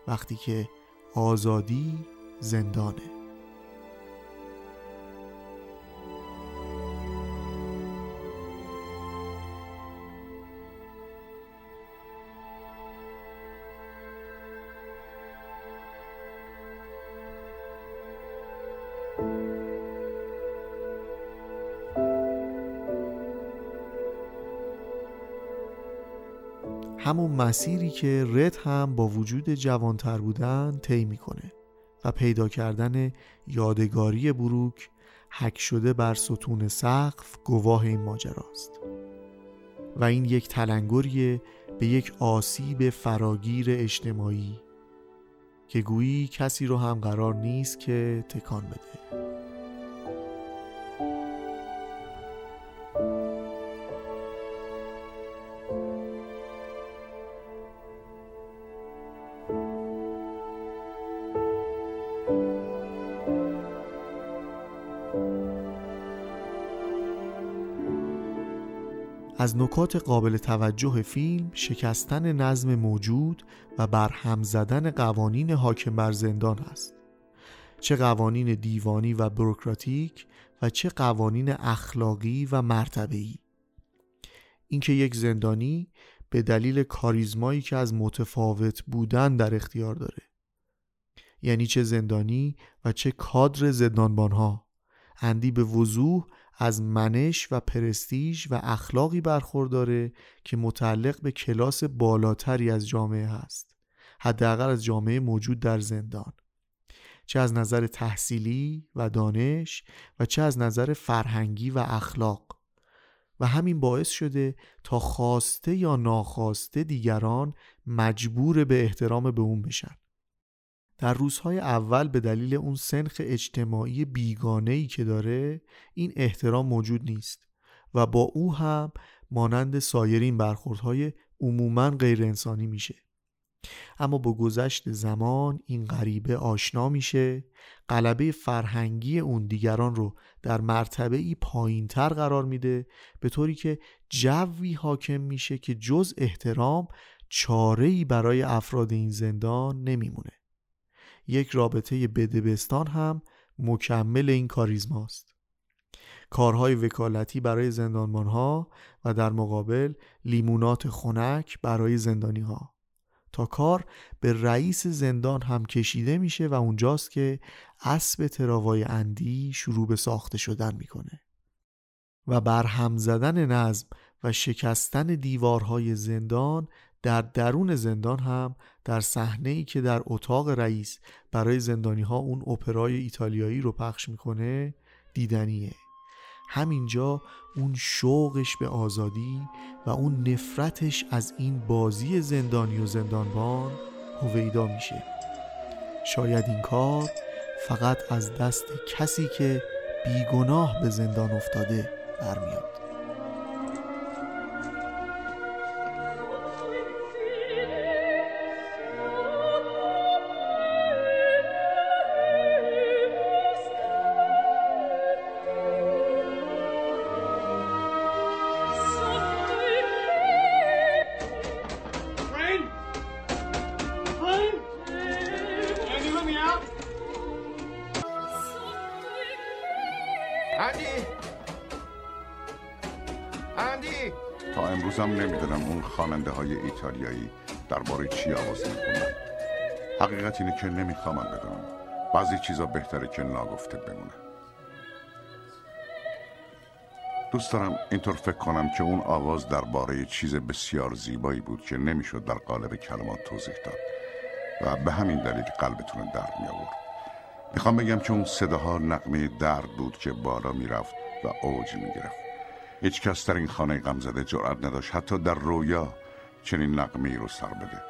وقتی که آزادی زندانه. همون مسیری که رد هم با وجود جوانتر بودن طی می‌کنه و پیدا کردن یادگاری بروک حک شده بر ستون سقف گواه این ماجراست. و این یک تلنگریه به یک آسیب فراگیر اجتماعی که گویی کسی رو هم قرار نیست که تکان بده. از نکات قابل توجه فیلم شکستن نظم موجود و برهم زدن قوانین حاکم بر زندان است. چه قوانین دیوانی و بروکراتیک و چه قوانین اخلاقی و مرتبه‌ای. اینکه یک زندانی به دلیل کاریزمایی که از متفاوت بودن در اختیار داره. یعنی چه زندانی و چه کادر زندانبان ها اندی به وضوح از منش و پرستیژ و اخلاقی برخورداره که متعلق به کلاس بالاتری از جامعه هست حداقل از جامعه موجود در زندان. چه از نظر تحصیلی و دانش و چه از نظر فرهنگی و اخلاق. و همین باعث شده تا خواسته یا ناخواسته دیگران مجبور به احترام به اون بشن. در روزهای اول به دلیل اون سنخ اجتماعی بیگانه‌ای که داره این احترام موجود نیست و با او هم مانند سایرین برخوردهای عموما غیر انسانی میشه. اما با گذشت زمان این غریبه آشنا میشه قلبه فرهنگی اون دیگران رو در مرتبه ای پایین تر قرار میده به طوری که جوی حاکم میشه که جز احترام چاره برای افراد این زندان نمیمونه. یک رابطه بدبستان هم مکمل این کاریزماست. کارهای وکالتی برای زندانبان ها و در مقابل لیمونات خنک برای زندانی ها تا کار به رئیس زندان هم کشیده میشه و اونجاست که اسب تراوای اندی شروع به ساخته شدن می‌کنه. و برهم زدن نظم و شکستن دیوارهای زندان در درون زندان هم در صحنه ای که در اتاق رئیس برای زندانی ها اون اپرای ایتالیایی رو پخش می‌کنه دیدنیه. همینجا اون شوقش به آزادی و اون نفرتش از این بازی زندانی و زندانبان هویدا میشه. شاید این کار فقط از دست کسی که بیگناه به زندان افتاده برمیاد. خواننده های ایتالیایی درباره چی آواز می‌خونن حقیقت اینه که نمی‌خوام بدونم. بعضی چیزا بهتره که ناگفته بمونه دوست دارم اینطور فکر کنم که اون آواز درباره چیز بسیار زیبایی بود که نمی‌شد در قالب کلمات توضیح داد و به همین دلیل قلبتون درد می آورد می‌خوام بگم که اون صداها نقمه درد بود که بالا می‌رفت و اوج می‌گرفت. هیچ کس در این خانه غمزده جرأت نداشت حتی در رویا چنین نقمه ای رو سر بده.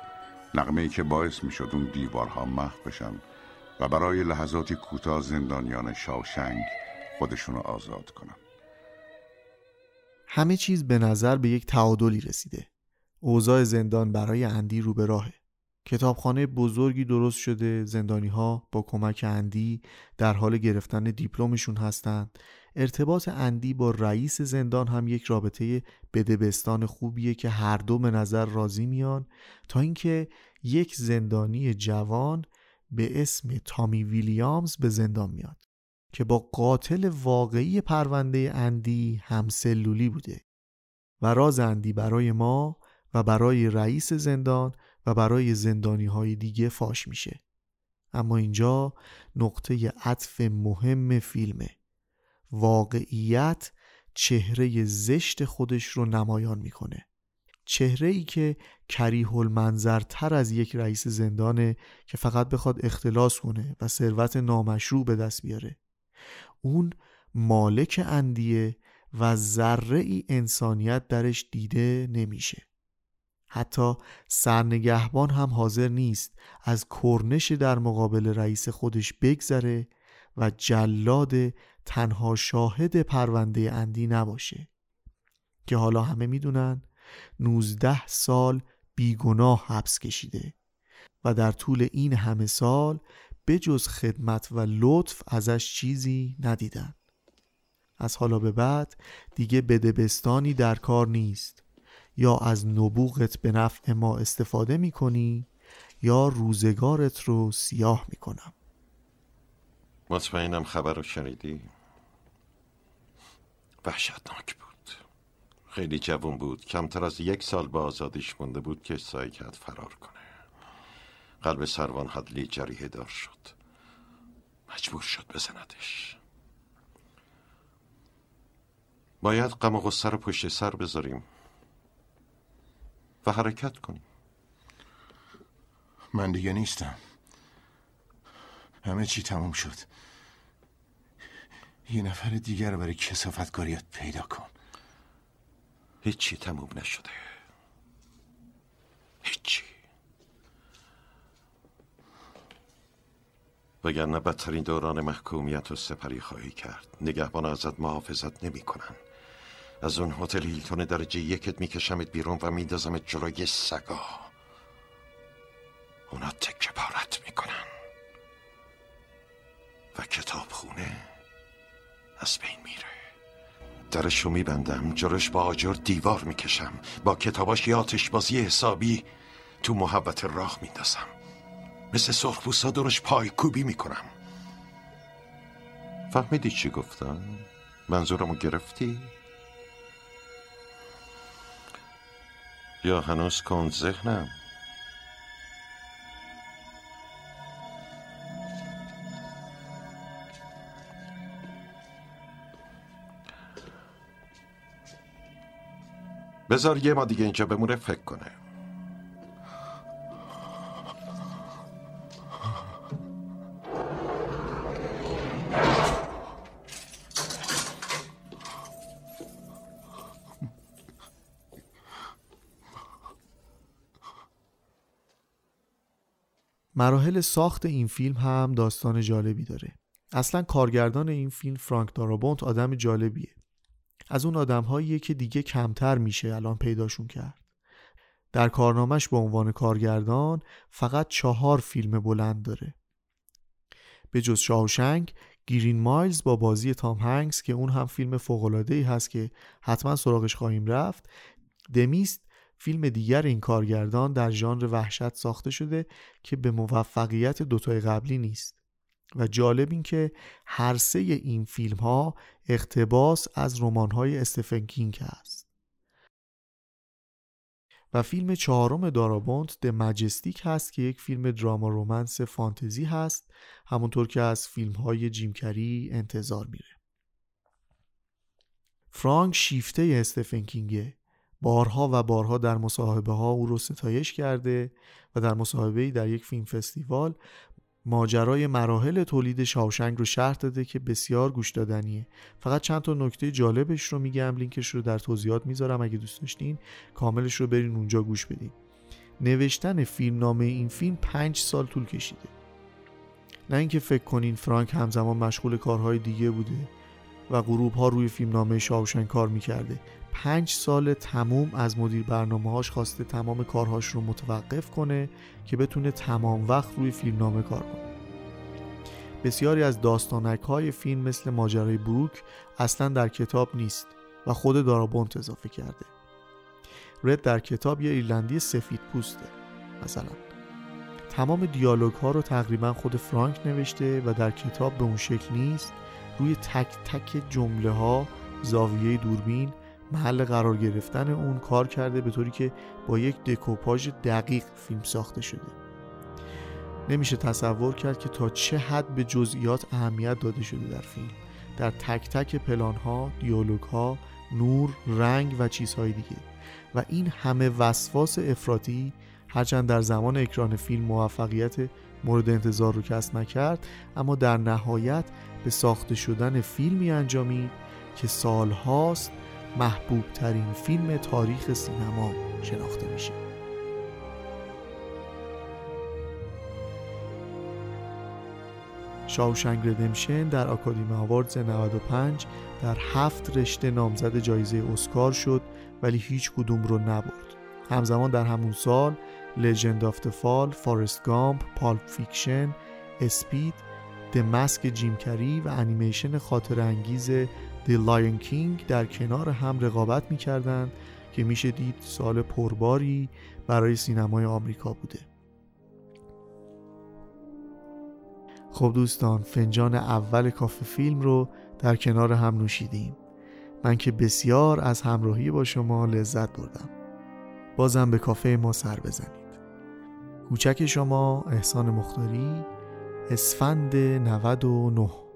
نقمه ای که باعث می شد اون دیوارها محو بشن و برای لحظاتی کوتاه زندانیان شاوشنگ خودشونو آزاد کنن. همه چیز به نظر به یک تعادلی رسیده. اوضاع زندان برای اندی رو به راهه. کتابخانه بزرگی درست شده زندانی ها با کمک اندی در حال گرفتن دیپلمشون هستند. ارتباط اندی با رئیس زندان هم یک رابطه بدبستان خوبیه که هر دو به نظر راضی میان تا اینکه یک زندانی جوان به اسم تامی ویلیامز به زندان میاد که با قاتل واقعی پرونده اندی همسلولی بوده. و راز اندی برای ما و برای رئیس زندان و برای زندانی های دیگه فاش میشه. اما اینجا نقطه عطف مهم فیلمه. واقعیت چهره زشت خودش رو نمایان می‌کنه. چهره ای که کریه تر از یک رئیس زندانه که فقط بخواد اختلاس کنه و ثروت نامشروع به دست بیاره. اون مالک اندیه و ذره ای انسانیت درش دیده نمیشه. حتی سرنگهبان هم حاضر نیست از کرنش در مقابل رئیس خودش بگذره و جلاد تنها شاهد پرونده اندی نباشه. که حالا همه می‌دونن 19 سال بیگناه حبس کشیده و در طول این همه سال بجز خدمت و لطف ازش چیزی ندیدن. از حالا به بعد دیگه بدبستانی در کار نیست. یا از نبوغت به نفع ما استفاده می‌کنی یا روزگارت رو سیاه می‌کنم. مطمئنم خبر رو شنیدی؟ وحشتناک بود. خیلی جوان بود. کمتر از یک سال به آزادیش مونده بود که سعی کرد فرار کنه. قلب سروان هدلی جریه دار شد. مجبور شد بزندش. باید غم و غصه رو پشت سر بذاریم و حرکت کنیم. من دیگه نیستم. همه چی تموم شد. یه نفر دیگر برای کسافتکاریت پیدا کن. هیچی تموم نشده. هیچی. وگرنه بدترین دوران محکومیت و سپری خواهی کرد. نگهبان ازت محافظت نمی کنن. از اون هتل هیلتون درجه یکت میکشمت بیرون و میندازمت جلوی سگا. اونا تکه پارت می‌کنن. و کتاب خونه از بین میره. درشو میبندم جلوش با آجر دیوار می‌کشم. با کتاباش آتش بازی حسابی تو محبت راه میندازم. مثل سرخپوستا درش پای کوبی می‌کنم. فهمیدی چی گفتم؟ منظورمو گرفتی؟ یا هنوز کن ذهنم؟ بذار یه ما دیگه اینجا بمونه فکر کنه. مراحل ساخت این فیلم هم داستان جالبی داره. اصلا کارگردان این فیلم فرانک دارابونت آدم جالبیه. از اون آدم که دیگه کمتر میشه الان پیداشون کرد. در کارنامش به عنوان کارگردان فقط چهار فیلم بلند داره. به جز شاوشنگ گیرین مایلز با بازی تام هنگس که اون هم فیلم ای هست که حتما سراغش خواهیم رفت دمیست فیلم دیگر این کارگردان در ژانر وحشت ساخته شده که به موفقیت دوتای قبلی نیست. و جالب این که هر سه این فیلم ها اقتباس از رمان های استفن کینگ است. و فیلم چهارم دارابونت د مجستیک هست که یک فیلم دراما رومنس فانتزی هست همونطور که از فیلم های جیمکری انتظار میره. فرانک شیفته استفن کینگه بارها و بارها در مصاحبه ها او رو ستایش کرده و در مصاحبه در یک فیلم فستیوال ماجرای مراحل تولید شاوشنگ رو شرح داده که بسیار گوش دادنیه. فقط چند تا نکته جالبش رو میگم لینکش رو در توضیحات می‌ذارم. اگه دوست داشتین کاملش رو برین اونجا گوش بدین. نوشتن فیلم نامه این فیلم پنج سال طول کشیده. نه اینکه فکر کنین فرانک همزمان مشغول کارهای دیگه بوده و غروب ها روی فیلم نامه شاوشنگ کار می‌کرده. پنج سال تموم از مدیر برنامه هاش خواسته تمام کارهاش رو متوقف کنه که بتونه تمام وقت روی فیلم نامه کار کنه. بسیاری از داستانک های فیلم مثل ماجرای بروک اصلا در کتاب نیست و خود دارابونت اضافه کرده. رد در کتاب یه ایرلندی سفید پوسته مثلا. تمام دیالوگ ها رو تقریبا خود فرانک نوشته و در کتاب به اون شکل نیست. روی تک تک جمله ها زاویه دوربین محل قرار گرفتن اون کار کرده به طوری که با یک دکوپاژ دقیق فیلم ساخته شده. نمیشه تصور کرد که تا چه حد به جزئیات اهمیت داده شده در فیلم. در تک تک پلان ها، دیالوگ ها، نور، رنگ و چیزهای دیگه. و این همه وسواس افراطی هرچند در زمان اکران فیلم موفقیت مورد انتظار رو کسب نکرد اما در نهایت به ساخته شدن فیلمی انجامید که سالهاست محبوب ترین فیلم تاریخ سینما شناخته میشه. شاوشنگ ردمشن در آکادمی آواردز 95 در هفت رشته نامزد جایزه اسکار شد ولی هیچ کدوم رو نبرد. همزمان در همون سال Legends of the Fall، Forrest Gump، Pulp Fiction، Speed، The Mask جیم کری و انیمیشن خاطر انگیز The Lion King در کنار هم رقابت می‌کردند که میشه دید سال پرباری برای سینمای آمریکا بوده. خب دوستان فنجان اول کافه فیلم رو در کنار هم نوشیدیم. من که بسیار از همراهی با شما لذت بردم. بازم به کافه ما سر بزنید. کوچک شما احسان مختاری اسفند 99